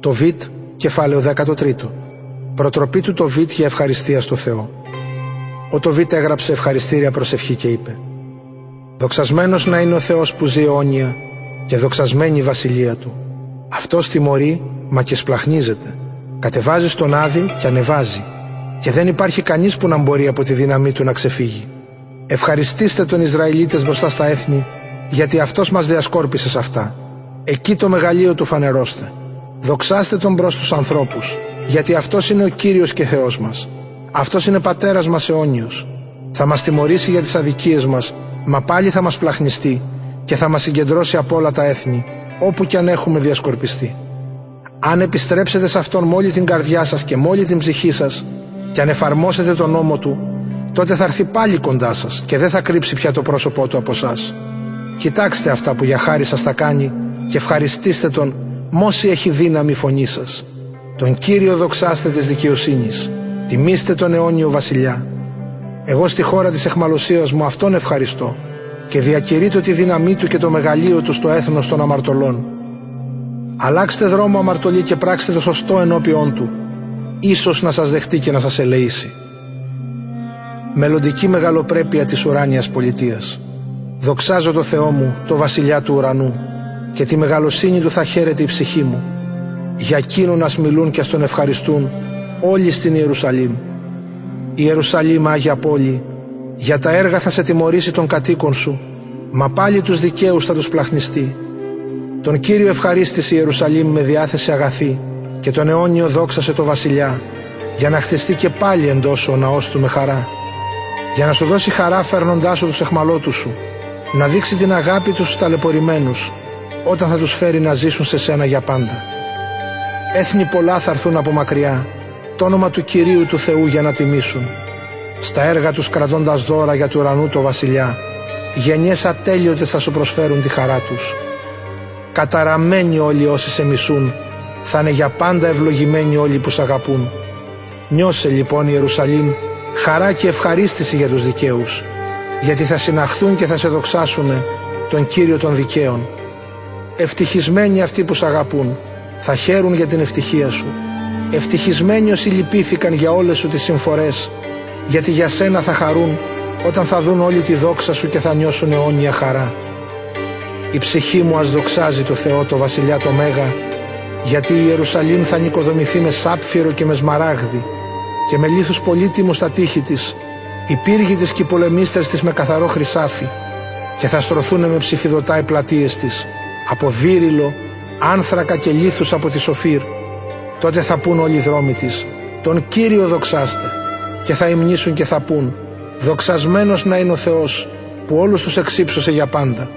Το Β, κεφάλαιο 13. Προτροπή του το Β για ευχαριστία στο Θεό. Ο το Β έγραψε ευχαριστήρια προσευχή και είπε «Δοξασμένος να είναι ο Θεός που ζει αιώνια και δοξασμένη η βασιλεία Του. Αυτός τιμωρεί, μα και σπλαχνίζεται. Κατεβάζει στον Άδη και ανεβάζει. Και δεν υπάρχει κανείς που να μπορεί από τη δύναμή Του να ξεφύγει. Ευχαριστήστε τον Ισραηλίτες μπροστά στα έθνη, γιατί Αυτός μας διασκόρπισε σε αυτά. Εκεί το μεγαλείο Του φανερώστε. Δοξάστε τον προς τους ανθρώπους, γιατί Αυτός είναι ο Κύριος και Θεός μας. Αυτός είναι Πατέρας μας αιώνιος. Θα μας τιμωρήσει για τις αδικίες μας, μα πάλι θα μας πλαχνιστεί και θα μας συγκεντρώσει από όλα τα έθνη, όπου κι αν έχουμε διασκορπιστεί. Αν επιστρέψετε σε Αυτόν με όλη την καρδιά σας και με όλη την ψυχή σας και αν εφαρμόσετε τον νόμο Του, τότε θα έρθει πάλι κοντά σας και δεν θα κρύψει πια το πρόσωπό Του από εσά. Κοιτάξτε αυτά που για χάρη σας θα κάνει και ευχαριστήστε Τον μόση έχει δύναμη η φωνή σας. Τον Κύριο δοξάστε της δικαιοσύνης. Τιμήστε τον αιώνιο βασιλιά. Εγώ στη χώρα της εχμαλωσίας μου αυτόν ευχαριστώ και διακηρύττω τη δύναμή του και το μεγαλείο του στο έθνος των αμαρτωλών. Αλλάξτε δρόμο αμαρτωλή και πράξτε το σωστό ενώπιόν του. Ίσως να σας δεχτεί και να σας ελεήσει. Μελλοντική μεγαλοπρέπεια της ουράνιας πολιτείας. Δοξάζω το Θεό μου, το βασιλιά του ουρανού και τη μεγαλοσύνη του θα χαίρεται η ψυχή μου. Για εκείνον να μιλούν και ας τον ευχαριστούν όλοι στην Ιερουσαλήμ. Η Ιερουσαλήμ Άγια Πόλη, για τα έργα θα σε τιμωρήσει τον κατοίκον σου, μα πάλι τους δικαίους θα τους πλαχνιστεί. Τον Κύριο ευχαρίστησε η Ιερουσαλήμ με διάθεση αγαθή και τον αιώνιο δόξασε το βασιλιά, για να χτιστεί και πάλι εντός ο ναός του με χαρά. Για να σου δώσει χαρά φέρνοντάς σου τους εχμαλώτους σου, να δείξει την αγάπη τους στους ταλαιπωρημένους, όταν θα τους φέρει να ζήσουν σε σένα για πάντα. Έθνη πολλά θα έρθουν από μακριά, το όνομα του Κυρίου του Θεού για να τιμήσουν. Στα έργα τους κρατώντας δώρα για του ουρανού το βασιλιά, γενιές ατέλειωτες θα σου προσφέρουν τη χαρά τους. Καταραμένοι όλοι όσοι σε μισούν, θα είναι για πάντα ευλογημένοι όλοι που σ' αγαπούν. Νιώσε λοιπόν Ιερουσαλήμ χαρά και ευχαρίστηση για τους δικαίους, γιατί θα συναχθούν και θα σε δοξάσουν τον Κύριο των δικαίων. Ευτυχισμένοι αυτοί που σ' αγαπούν, θα χαίρουν για την ευτυχία σου. Ευτυχισμένοι όσοι λυπήθηκαν για όλες σου τις συμφορές, γιατί για σένα θα χαρούν όταν θα δουν όλη τη δόξα σου και θα νιώσουν αιώνια χαρά. Η ψυχή μου ας δοξάζει το Θεό το βασιλιά το Μέγα, γιατί η Ιερουσαλήμ θα νοικοδομηθεί με σάπφυρο και με σμαράγδι και με λίθους πολύτιμους στα τείχη της, οι πύργοι της και οι πολεμίστρες της με καθαρό χρυσάφι και θα στρωθούν με ψηφιδωτά οι πλατείες της, από βύριλο, άνθρακα και λίθους από τη Σοφύρ. Τότε θα πούν όλοι οι δρόμοι της, τον Κύριο δοξάστε και θα υμνήσουν και θα πούν, δοξασμένος να είναι ο Θεός που όλους τους εξύψωσε για πάντα.